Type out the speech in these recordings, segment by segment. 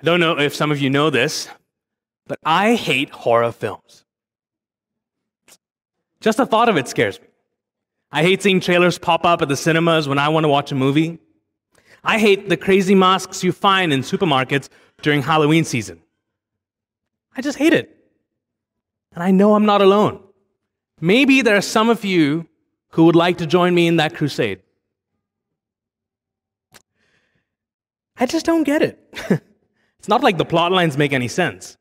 I don't know if some of you know this, but I hate horror films. Just the thought of it scares me. I hate seeing trailers pop up at the cinemas when I want to watch a movie. I hate the crazy masks you find in supermarkets during Halloween season. I just hate it. And I know I'm not alone. Maybe there are some of you who would like to join me in that crusade. I just don't get it. it's not like the plot lines make any sense.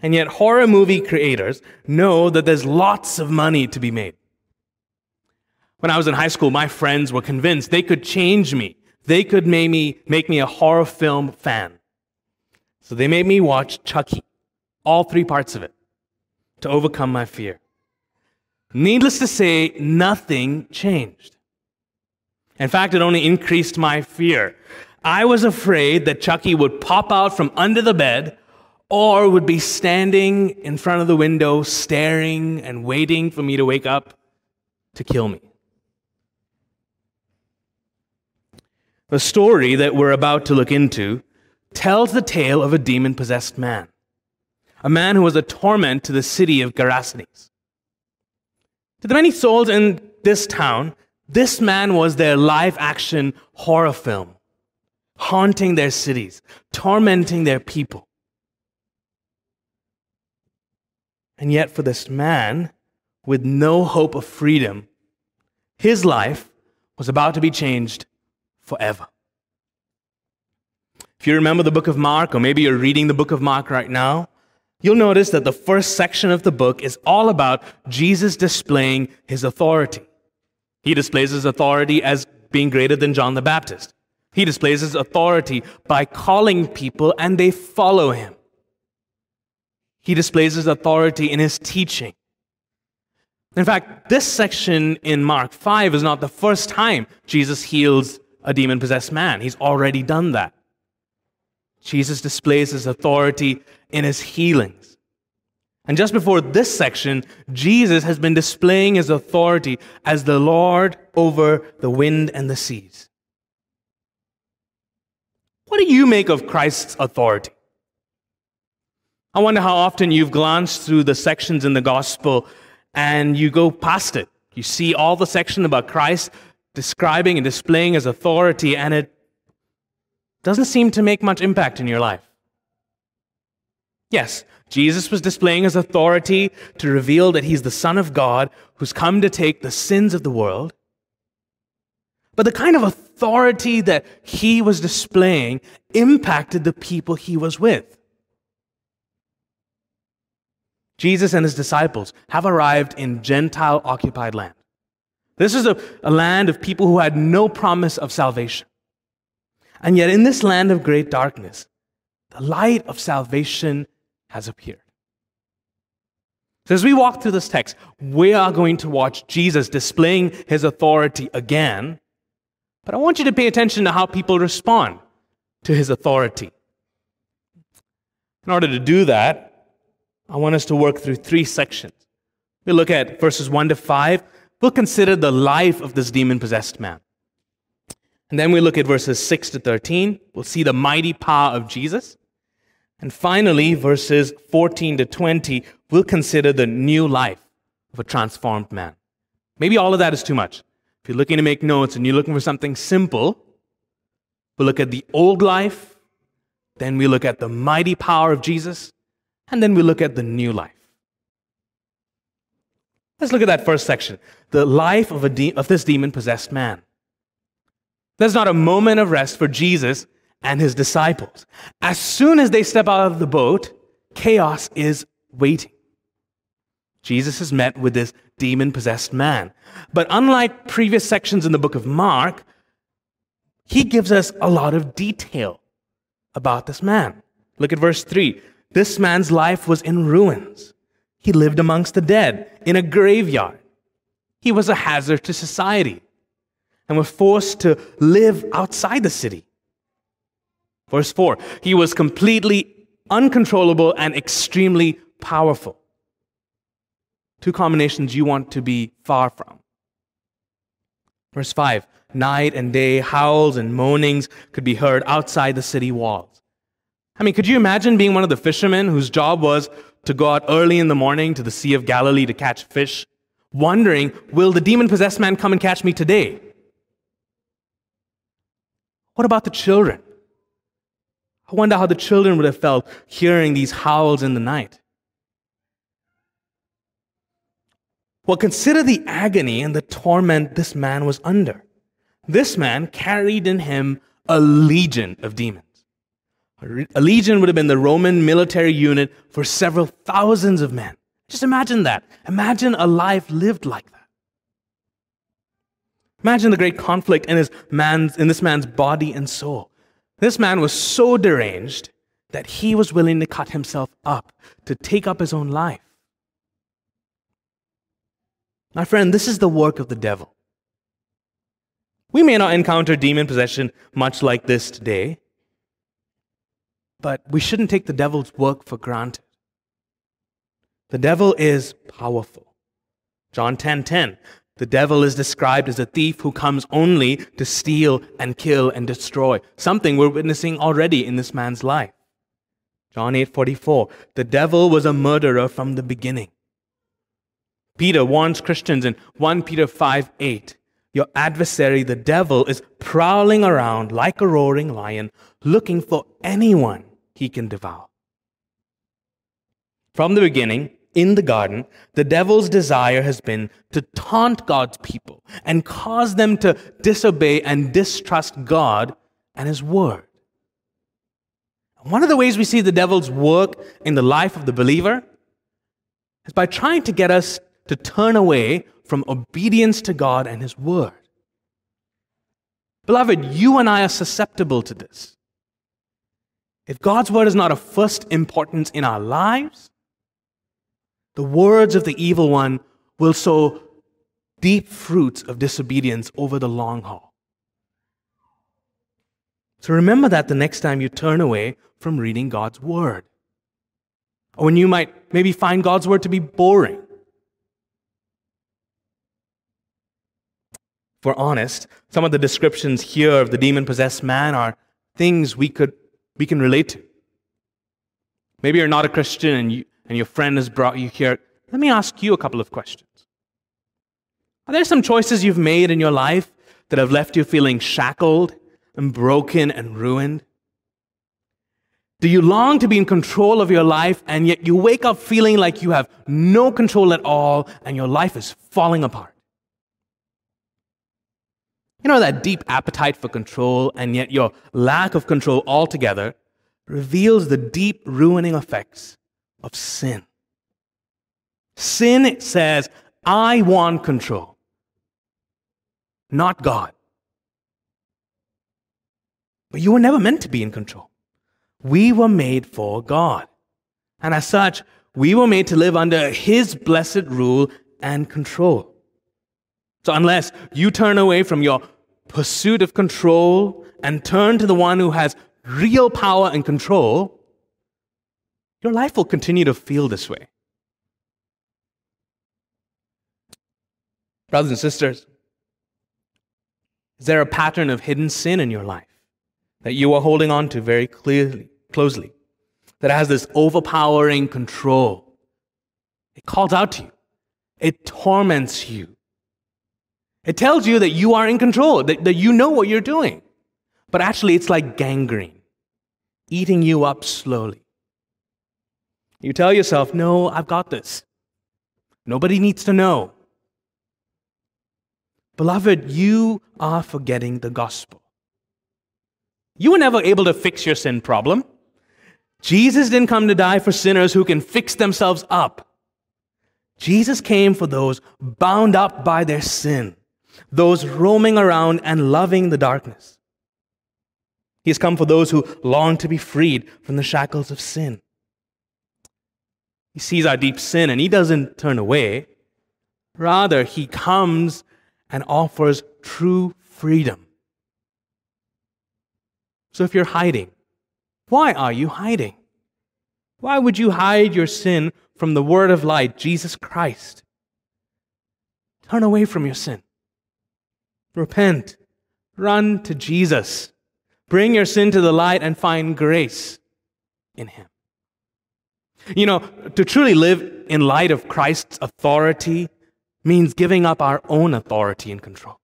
And yet, horror movie creators know that there's lots of money to be made. When I was in high school, my friends were convinced they could change me. They could make me, make me a horror film fan. So they made me watch Chucky, all three parts of it, to overcome my fear. Needless to say, nothing changed. In fact, it only increased my fear. I was afraid that Chucky would pop out from under the bed or would be standing in front of the window, staring and waiting for me to wake up to kill me. The story that we're about to look into tells the tale of a demon possessed man, a man who was a torment to the city of Gerasenes. To the many souls in this town, this man was their live action horror film, haunting their cities, tormenting their people. And yet, for this man with no hope of freedom, his life was about to be changed forever. If you remember the book of Mark, or maybe you're reading the book of Mark right now, you'll notice that the first section of the book is all about Jesus displaying his authority. He displays his authority as being greater than John the Baptist. He displays his authority by calling people and they follow him. He displays his authority in his teaching. In fact, this section in Mark 5 is not the first time Jesus heals a demon possessed man. He's already done that. Jesus displays his authority in his healings. And just before this section, Jesus has been displaying his authority as the Lord over the wind and the seas. What do you make of Christ's authority? I wonder how often you've glanced through the sections in the gospel and you go past it. You see all the section about Christ describing and displaying his authority, and it doesn't seem to make much impact in your life. Yes, Jesus was displaying his authority to reveal that he's the Son of God who's come to take the sins of the world. But the kind of authority that he was displaying impacted the people he was with. Jesus and his disciples have arrived in Gentile occupied land. This is a, a land of people who had no promise of salvation. And yet, in this land of great darkness, the light of salvation has appeared. So, as we walk through this text, we are going to watch Jesus displaying his authority again. But I want you to pay attention to how people respond to his authority. In order to do that, I want us to work through three sections. We look at verses 1 to 5. We'll consider the life of this demon possessed man. And then we look at verses 6 to 13. We'll see the mighty power of Jesus. And finally, verses 14 to 20, we'll consider the new life of a transformed man. Maybe all of that is too much. If you're looking to make notes and you're looking for something simple, we'll look at the old life, then we look at the mighty power of Jesus, and then we look at the new life. Let's look at that first section the life of, a de- of this demon possessed man. There's not a moment of rest for Jesus and his disciples. As soon as they step out of the boat, chaos is waiting. Jesus is met with this demon possessed man. But unlike previous sections in the book of Mark, he gives us a lot of detail about this man. Look at verse 3. This man's life was in ruins. He lived amongst the dead in a graveyard. He was a hazard to society and was forced to live outside the city. Verse 4 He was completely uncontrollable and extremely powerful. Two combinations you want to be far from. Verse 5 Night and day, howls and moanings could be heard outside the city walls. I mean, could you imagine being one of the fishermen whose job was to go out early in the morning to the Sea of Galilee to catch fish, wondering, will the demon possessed man come and catch me today? What about the children? I wonder how the children would have felt hearing these howls in the night. Well, consider the agony and the torment this man was under. This man carried in him a legion of demons. A legion would have been the Roman military unit for several thousands of men. Just imagine that. Imagine a life lived like that. Imagine the great conflict in, his man's, in this man's body and soul. This man was so deranged that he was willing to cut himself up to take up his own life. My friend, this is the work of the devil. We may not encounter demon possession much like this today, but we shouldn't take the devil's work for granted. The devil is powerful. John 10:10. 10, 10, the devil is described as a thief who comes only to steal and kill and destroy, something we're witnessing already in this man's life. John 8:44. The devil was a murderer from the beginning. Peter warns Christians in 1 Peter 5:8. Your adversary, the devil, is prowling around like a roaring lion, looking for anyone he can devour. From the beginning, in the garden, the devil's desire has been to taunt God's people and cause them to disobey and distrust God and his word. One of the ways we see the devil's work in the life of the believer is by trying to get us to turn away from obedience to God and his word. Beloved, you and I are susceptible to this. If God's word is not of first importance in our lives, the words of the evil one will sow deep fruits of disobedience over the long haul. So remember that the next time you turn away from reading God's word. Or when you might maybe find God's word to be boring. If we're honest, some of the descriptions here of the demon possessed man are things we could we can relate to. Maybe you're not a Christian and, you, and your friend has brought you here. Let me ask you a couple of questions. Are there some choices you've made in your life that have left you feeling shackled and broken and ruined? Do you long to be in control of your life and yet you wake up feeling like you have no control at all and your life is falling apart? You know, that deep appetite for control, and yet your lack of control altogether reveals the deep ruining effects of sin. Sin says, I want control, not God. But you were never meant to be in control. We were made for God. And as such, we were made to live under His blessed rule and control. So unless you turn away from your pursuit of control and turn to the one who has real power and control, your life will continue to feel this way. Brothers and sisters, is there a pattern of hidden sin in your life that you are holding on to very clearly, closely, that has this overpowering control? It calls out to you. It torments you. It tells you that you are in control, that, that you know what you're doing. But actually, it's like gangrene, eating you up slowly. You tell yourself, no, I've got this. Nobody needs to know. Beloved, you are forgetting the gospel. You were never able to fix your sin problem. Jesus didn't come to die for sinners who can fix themselves up. Jesus came for those bound up by their sin those roaming around and loving the darkness. He has come for those who long to be freed from the shackles of sin. He sees our deep sin and he doesn't turn away. Rather, he comes and offers true freedom. So if you're hiding, why are you hiding? Why would you hide your sin from the word of light, Jesus Christ? Turn away from your sin. Repent. Run to Jesus. Bring your sin to the light and find grace. in him. You know, to truly live in light of Christ's authority means giving up our own authority and control.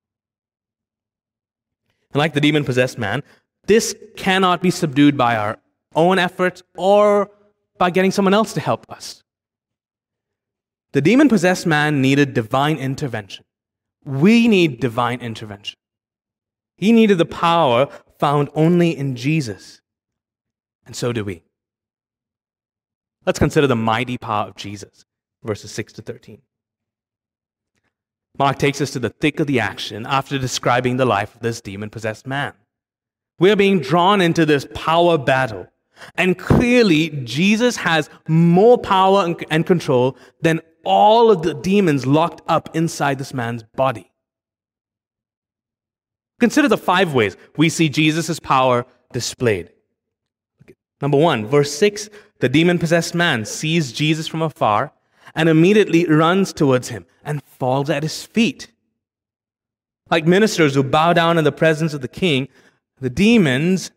And like the demon possessed man, this cannot be subdued by our own efforts or by getting someone else to help us. The demon possessed man needed divine intervention. We need divine intervention. He needed the power found only in Jesus. And so do we. Let's consider the mighty power of Jesus, verses 6 to 13. Mark takes us to the thick of the action after describing the life of this demon possessed man. We are being drawn into this power battle. And clearly, Jesus has more power and control than all of the demons locked up inside this man's body. Consider the five ways we see Jesus' power displayed. Number one, verse 6 the demon possessed man sees Jesus from afar and immediately runs towards him and falls at his feet. Like ministers who bow down in the presence of the king, the demons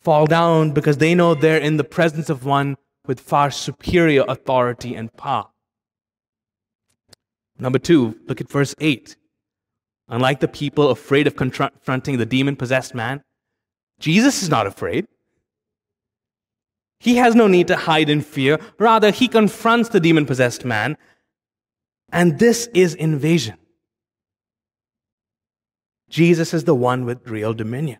fall down because they know they're in the presence of one with far superior authority and power. Number two, look at verse 8. Unlike the people afraid of confronting the demon possessed man, Jesus is not afraid. He has no need to hide in fear. Rather, he confronts the demon possessed man. And this is invasion. Jesus is the one with real dominion.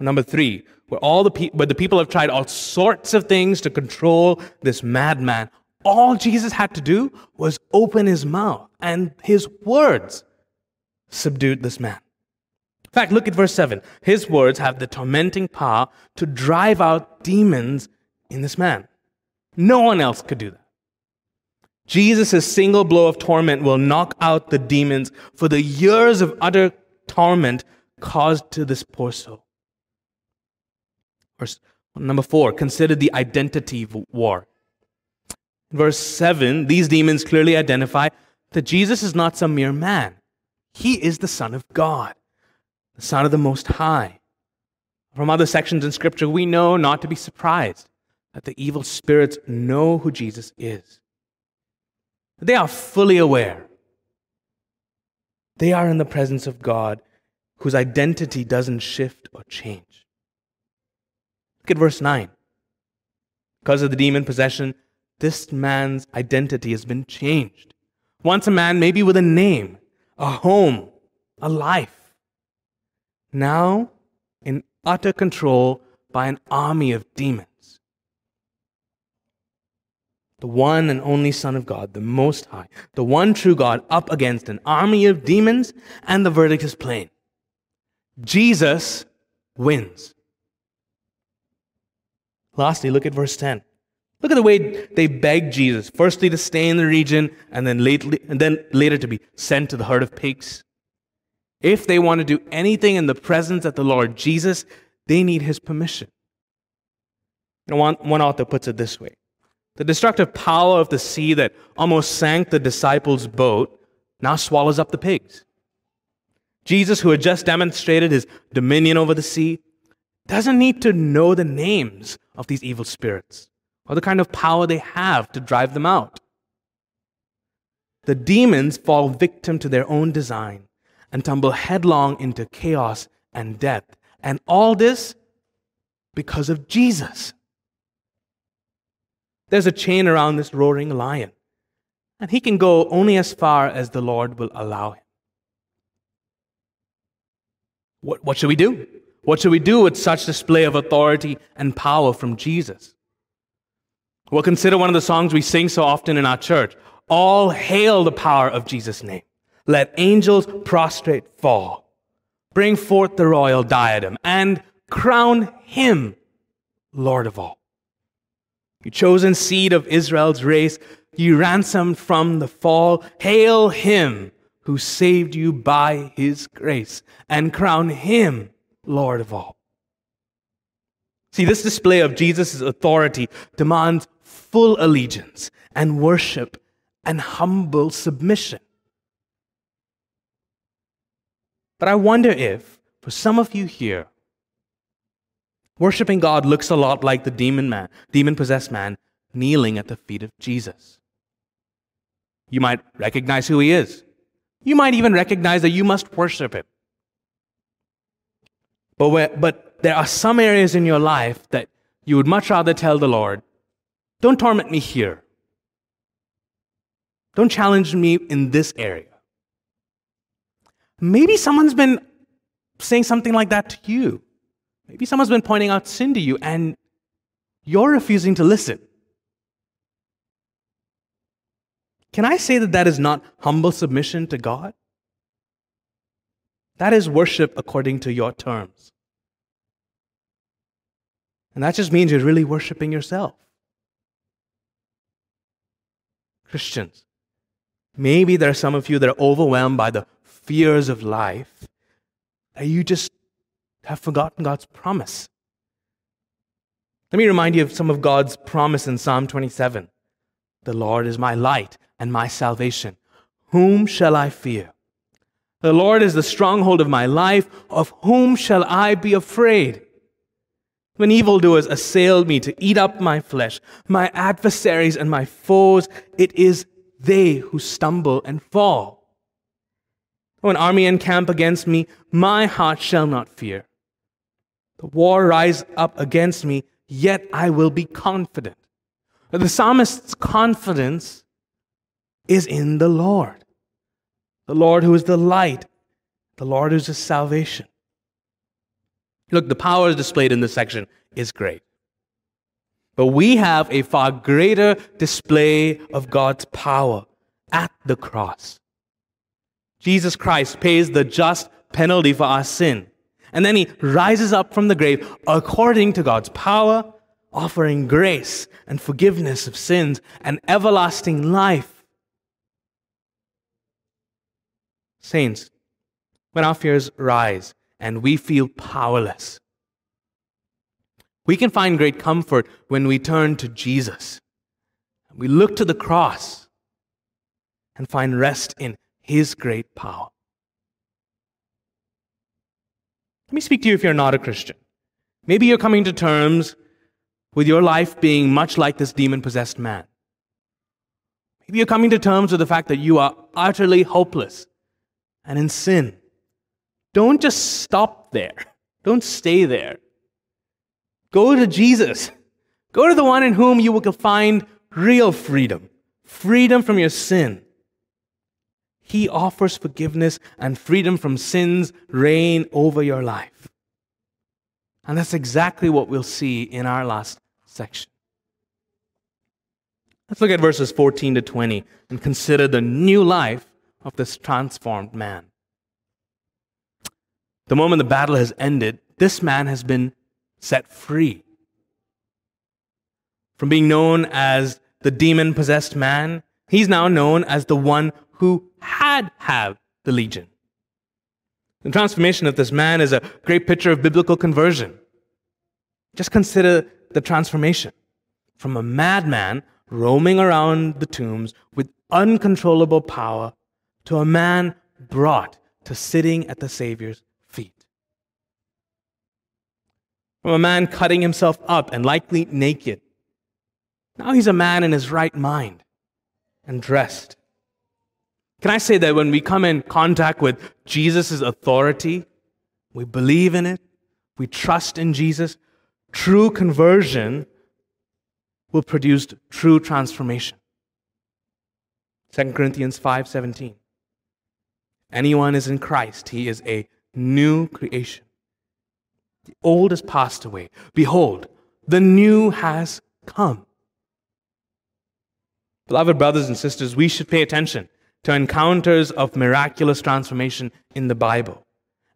Number three, where all the pe- where the people have tried all sorts of things to control this madman, all Jesus had to do was open his mouth, and his words subdued this man. In fact, look at verse 7. His words have the tormenting power to drive out demons in this man. No one else could do that. Jesus' single blow of torment will knock out the demons for the years of utter torment caused to this poor soul. Verse number four, consider the identity war. Verse 7, these demons clearly identify that Jesus is not some mere man. He is the Son of God the Son of the Most High. From other sections in Scripture, we know not to be surprised that the evil spirits know who Jesus is. They are fully aware. They are in the presence of God whose identity doesn't shift or change. Look at verse 9. Because of the demon possession, this man's identity has been changed. Once a man, maybe with a name, a home, a life now in utter control by an army of demons. The one and only Son of God, the Most High, the one true God, up against an army of demons, and the verdict is plain. Jesus wins. Lastly, look at verse 10. Look at the way they beg Jesus, firstly to stay in the region, and then, lately, and then later to be sent to the herd of pigs. If they want to do anything in the presence of the Lord Jesus, they need his permission. Know, one, one author puts it this way The destructive power of the sea that almost sank the disciples' boat now swallows up the pigs. Jesus, who had just demonstrated his dominion over the sea, doesn't need to know the names of these evil spirits or the kind of power they have to drive them out. The demons fall victim to their own design and tumble headlong into chaos and death. And all this because of Jesus. There's a chain around this roaring lion, and he can go only as far as the Lord will allow him. What, what should we do? What should we do with such display of authority and power from Jesus? Well, consider one of the songs we sing so often in our church. All hail the power of Jesus' name. Let angels prostrate fall. Bring forth the royal diadem and crown him Lord of all. You chosen seed of Israel's race, you ransomed from the fall. Hail him who saved you by his grace and crown him Lord of all. See, this display of Jesus' authority demands full allegiance and worship and humble submission. But I wonder if, for some of you here, Worshipping God looks a lot like the demon man, demon possessed man kneeling at the feet of Jesus. You might recognize who he is. You might even recognize that you must worship him. But, but there are some areas in your life that you would much rather tell the Lord, don't torment me here. Don't challenge me in this area. Maybe someone's been saying something like that to you. Maybe someone's been pointing out sin to you and you're refusing to listen. Can I say that that is not humble submission to God? That is worship according to your terms. And that just means you're really worshiping yourself. Christians, maybe there are some of you that are overwhelmed by the fears of life, that you just have forgotten God's promise. Let me remind you of some of God's promise in Psalm 27. The Lord is my light and my salvation. Whom shall I fear? The Lord is the stronghold of my life. Of whom shall I be afraid? When evildoers assailed me to eat up my flesh, my adversaries and my foes, it is they who stumble and fall. When army encamp against me, my heart shall not fear. The war rise up against me, yet I will be confident. The psalmist's confidence is in the Lord. The Lord who is the light, the Lord who is the salvation. Look, the power displayed in this section is great. But we have a far greater display of God's power at the cross. Jesus Christ pays the just penalty for our sin. And then he rises up from the grave according to God's power, offering grace and forgiveness of sins and everlasting life Saints, when our fears rise and we feel powerless, we can find great comfort when we turn to Jesus. We look to the cross and find rest in His great power. Let me speak to you if you're not a Christian. Maybe you're coming to terms with your life being much like this demon possessed man. Maybe you're coming to terms with the fact that you are utterly hopeless and in sin. Don't just stop there. Don't stay there. Go to Jesus. Go to the one in whom you will find real freedom, freedom from your sin. He offers forgiveness and freedom from sins reign over your life. And that's exactly what we'll see in our last section. Let's look at verses 14 to 20 and consider the new life of this transformed man. The moment the battle has ended, this man has been set free. From being known as the demon possessed man, he's now known as the one who had had the legion. The transformation of this man is a great picture of biblical conversion. Just consider the transformation from a madman roaming around the tombs with uncontrollable power to a man brought to sitting at the Savior's feet. From a man cutting himself up and likely naked, now he's a man in his right mind and dressed. Can I say that when we come in contact with Jesus' authority, we believe in it, we trust in Jesus, true conversion will produce true transformation. 2 Corinthians 5:17 anyone is in Christ, he is a new creation. The old has passed away. Behold, the new has come. Beloved brothers and sisters, we should pay attention to encounters of miraculous transformation in the Bible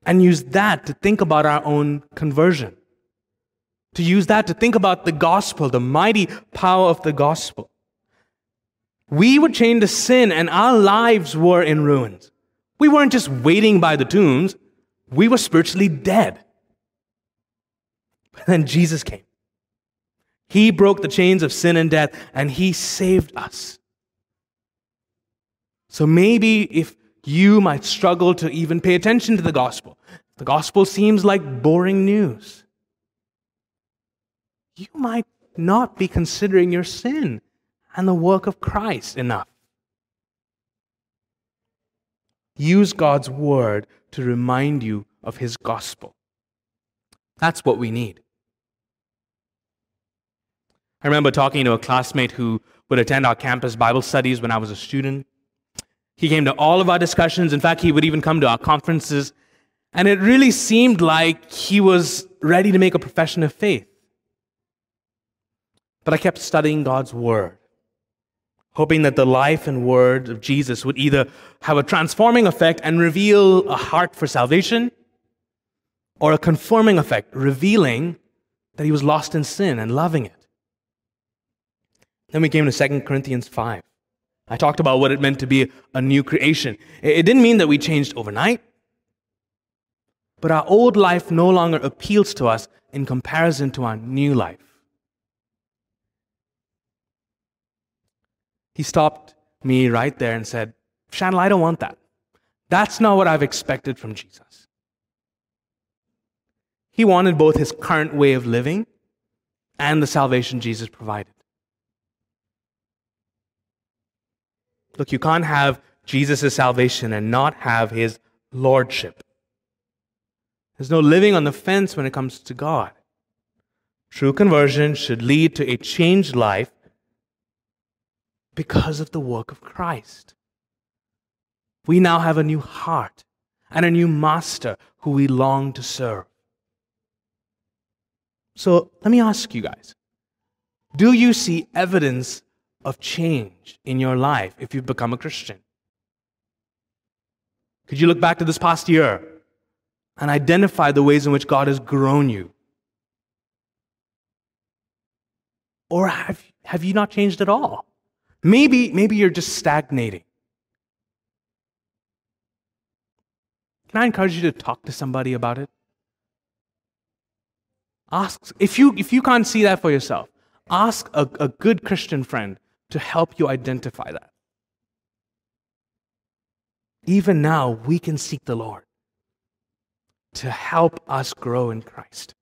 and use that to think about our own conversion. To use that to think about the gospel, the mighty power of the gospel. We were chained to sin and our lives were in ruins. We weren't just waiting by the tombs, we were spiritually dead. But then Jesus came. He broke the chains of sin and death, and He saved us. So maybe if you might struggle to even pay attention to the gospel, the gospel seems like boring news. you might not be considering your sin and the work of Christ enough. Use God's word to remind you of his gospel. That's what we need. I remember talking to a classmate who would attend our campus Bible studies when I was a student. He came to all of our discussions. In fact, he would even come to our conferences. And it really seemed like he was ready to make a profession of faith. But I kept studying God's Word, hoping that the life and word of Jesus would either have a transforming effect and reveal a heart for salvation, or a conforming effect, revealing that he was lost in sin and loving it. Then we came to 2 Corinthians 5. I talked about what it meant to be a new creation. It didn't mean that we changed overnight, but our old life no longer appeals to us in comparison to our new life. He stopped me right there and said, Shannon, I don't want that. That's not what I've expected from Jesus. He wanted both his current way of living and the salvation Jesus provided. Look, you can't have Jesus' salvation and not have his lordship. There's no living on the fence when it comes to God. True conversion should lead to a changed life because of the work of Christ. We now have a new heart and a new master who we long to serve. So let me ask you guys do you see evidence of change in your life if you've become a Christian? Could you look back to this past year and identify the ways in which God has grown you? Or have, have you not changed at all? Maybe, maybe you're just stagnating. Can I encourage you to talk to somebody about it? Ask, if you, if you can't see that for yourself, ask a, a good Christian friend to help you identify that. Even now, we can seek the Lord to help us grow in Christ.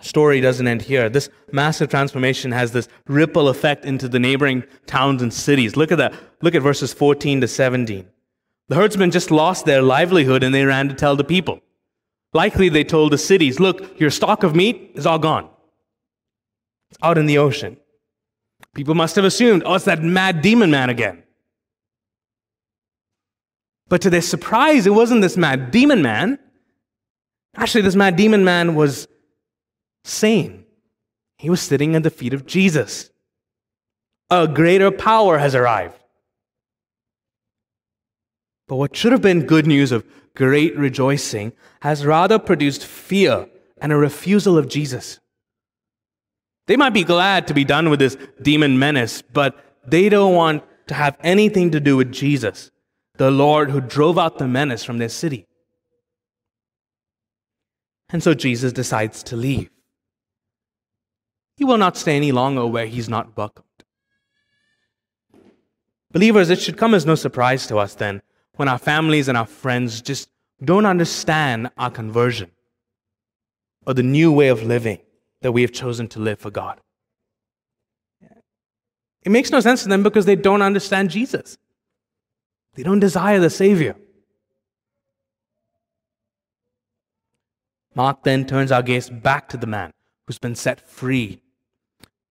Story doesn't end here. This massive transformation has this ripple effect into the neighboring towns and cities. Look at that. Look at verses 14 to 17. The herdsmen just lost their livelihood and they ran to tell the people. Likely they told the cities, look, your stock of meat is all gone. It's out in the ocean. People must have assumed, oh, it's that mad demon man again. But to their surprise, it wasn't this mad demon man. Actually, this mad demon man was sane. He was sitting at the feet of Jesus. A greater power has arrived. But what should have been good news of great rejoicing has rather produced fear and a refusal of Jesus. They might be glad to be done with this demon menace, but they don't want to have anything to do with Jesus, the Lord who drove out the menace from their city. And so Jesus decides to leave. He will not stay any longer where he's not welcomed. Believers, it should come as no surprise to us then when our families and our friends just don't understand our conversion or the new way of living that we have chosen to live for God. It makes no sense to them because they don't understand Jesus. They don't desire the Savior. Mark then turns our gaze back to the man who's been set free.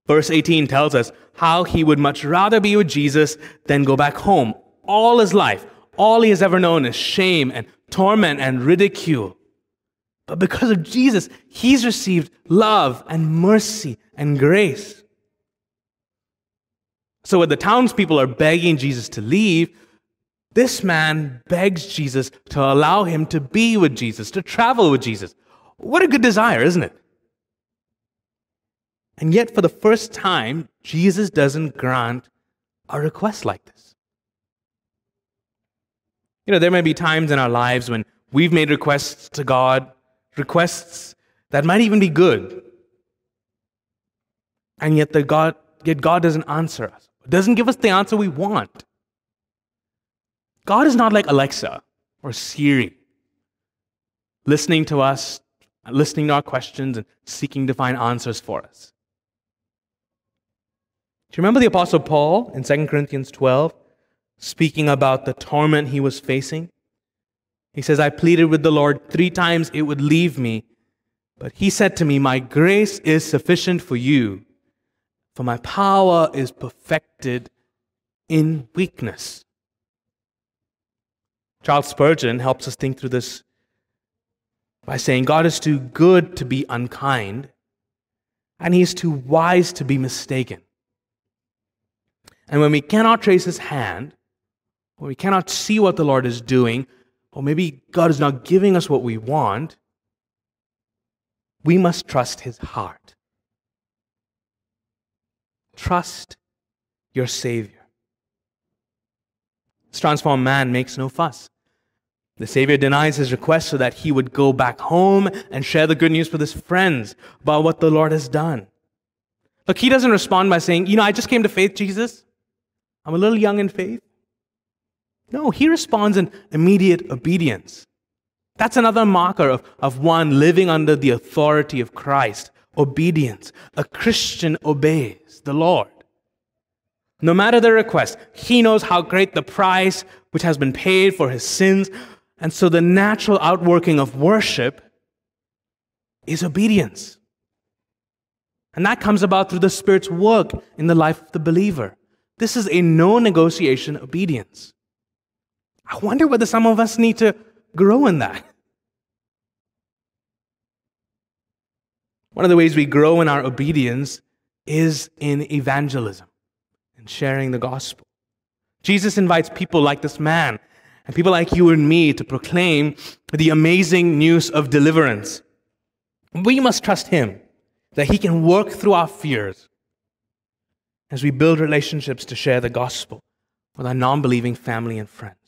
Verse 18 tells us how he would much rather be with Jesus than go back home. All his life, all he has ever known is shame and torment and ridicule. But because of Jesus, he's received love and mercy and grace. So when the townspeople are begging Jesus to leave, this man begs Jesus to allow him to be with Jesus, to travel with Jesus. What a good desire, isn't it? And yet, for the first time, Jesus doesn't grant a request like this. You know, there may be times in our lives when we've made requests to God requests that might even be good. And yet, the God, yet God doesn't answer us, doesn't give us the answer we want. God is not like Alexa or Siri, listening to us listening to our questions and seeking to find answers for us. Do you remember the Apostle Paul in 2 Corinthians 12 speaking about the torment he was facing? He says, I pleaded with the Lord three times it would leave me, but he said to me, My grace is sufficient for you, for my power is perfected in weakness. Charles Spurgeon helps us think through this by saying God is too good to be unkind, and He is too wise to be mistaken. And when we cannot trace His hand, when we cannot see what the Lord is doing, or maybe God is not giving us what we want, we must trust His heart. Trust your Savior. This transformed man makes no fuss. The Savior denies his request so that he would go back home and share the good news with his friends about what the Lord has done. Look, he doesn't respond by saying, You know, I just came to faith, Jesus. I'm a little young in faith. No, he responds in immediate obedience. That's another marker of, of one living under the authority of Christ. Obedience. A Christian obeys the Lord. No matter the request, he knows how great the price which has been paid for his sins. And so the natural outworking of worship is obedience. And that comes about through the Spirit's work in the life of the believer. This is a no negotiation obedience. I wonder whether some of us need to grow in that. One of the ways we grow in our obedience is in evangelism and sharing the gospel. Jesus invites people like this man and people like you and me to proclaim the amazing news of deliverance. We must trust him that he can work through our fears as we build relationships to share the gospel with our non believing family and friends.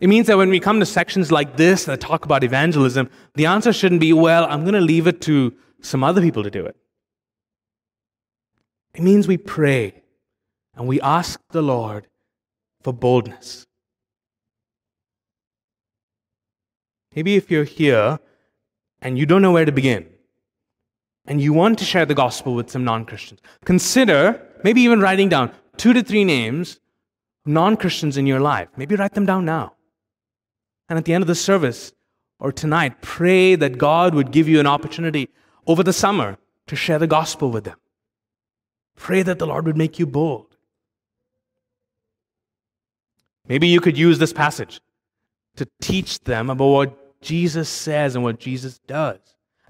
It means that when we come to sections like this that talk about evangelism, the answer shouldn't be, well, I'm going to leave it to some other people to do it. It means we pray and we ask the Lord for boldness. Maybe if you're here and you don't know where to begin, and you want to share the gospel with some non Christians, consider maybe even writing down two to three names non Christians in your life. Maybe write them down now. And at the end of the service or tonight, pray that God would give you an opportunity over the summer to share the gospel with them. Pray that the Lord would make you bold. Maybe you could use this passage to teach them about what Jesus says and what Jesus does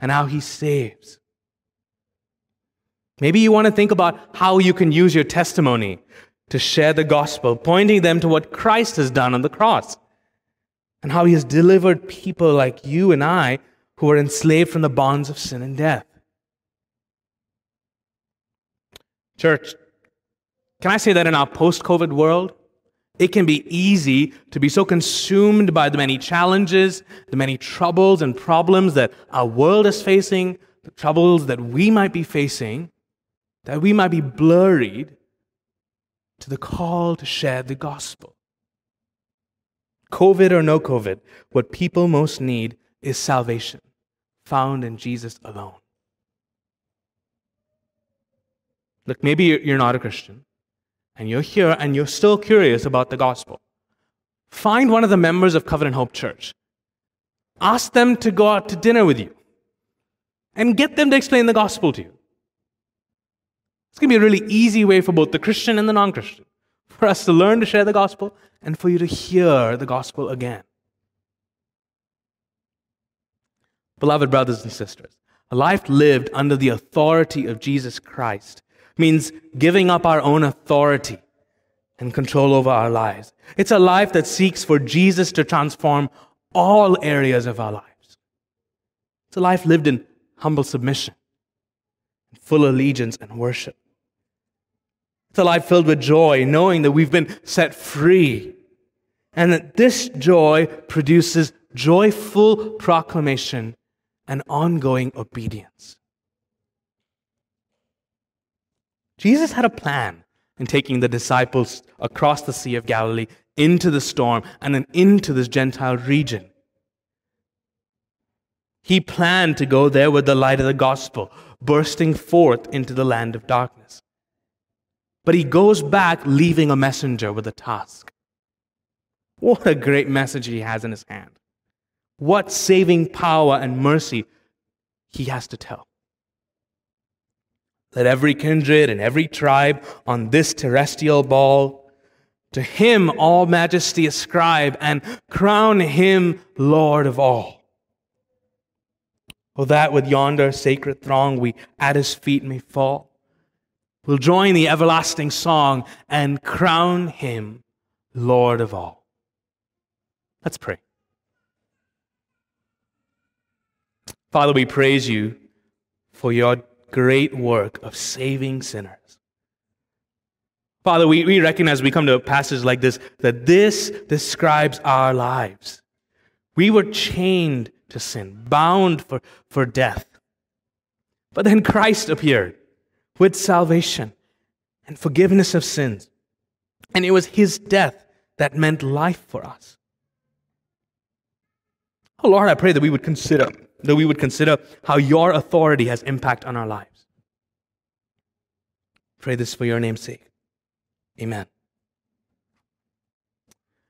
and how he saves. Maybe you want to think about how you can use your testimony to share the gospel, pointing them to what Christ has done on the cross and how he has delivered people like you and I who are enslaved from the bonds of sin and death. Church, can I say that in our post COVID world, it can be easy to be so consumed by the many challenges, the many troubles and problems that our world is facing, the troubles that we might be facing, that we might be blurred to the call to share the gospel. COVID or no COVID, what people most need is salvation found in Jesus alone. Look, maybe you're not a Christian and you're here and you're still curious about the gospel. Find one of the members of Covenant Hope Church. Ask them to go out to dinner with you and get them to explain the gospel to you. It's going to be a really easy way for both the Christian and the non Christian for us to learn to share the gospel and for you to hear the gospel again. Beloved brothers and sisters, a life lived under the authority of Jesus Christ means giving up our own authority and control over our lives. It's a life that seeks for Jesus to transform all areas of our lives. It's a life lived in humble submission, full allegiance and worship. It's a life filled with joy, knowing that we've been set free. And that this joy produces joyful proclamation and ongoing obedience. Jesus had a plan in taking the disciples across the Sea of Galilee into the storm and then into this Gentile region. He planned to go there with the light of the gospel, bursting forth into the land of darkness. But he goes back, leaving a messenger with a task. What a great message he has in his hand. What saving power and mercy he has to tell. Let every kindred and every tribe on this terrestrial ball to him all majesty ascribe and crown him Lord of all. Oh, that with yonder sacred throng we at his feet may fall. We'll join the everlasting song and crown him Lord of all. Let's pray. Father, we praise you for your great work of saving sinners. Father, we, we recognize we come to a passage like this that this describes our lives. We were chained to sin, bound for, for death. But then Christ appeared with salvation and forgiveness of sins. And it was his death that meant life for us. Oh Lord, I pray that we would consider that we would consider how your authority has impact on our lives. Pray this for your name's sake. Amen.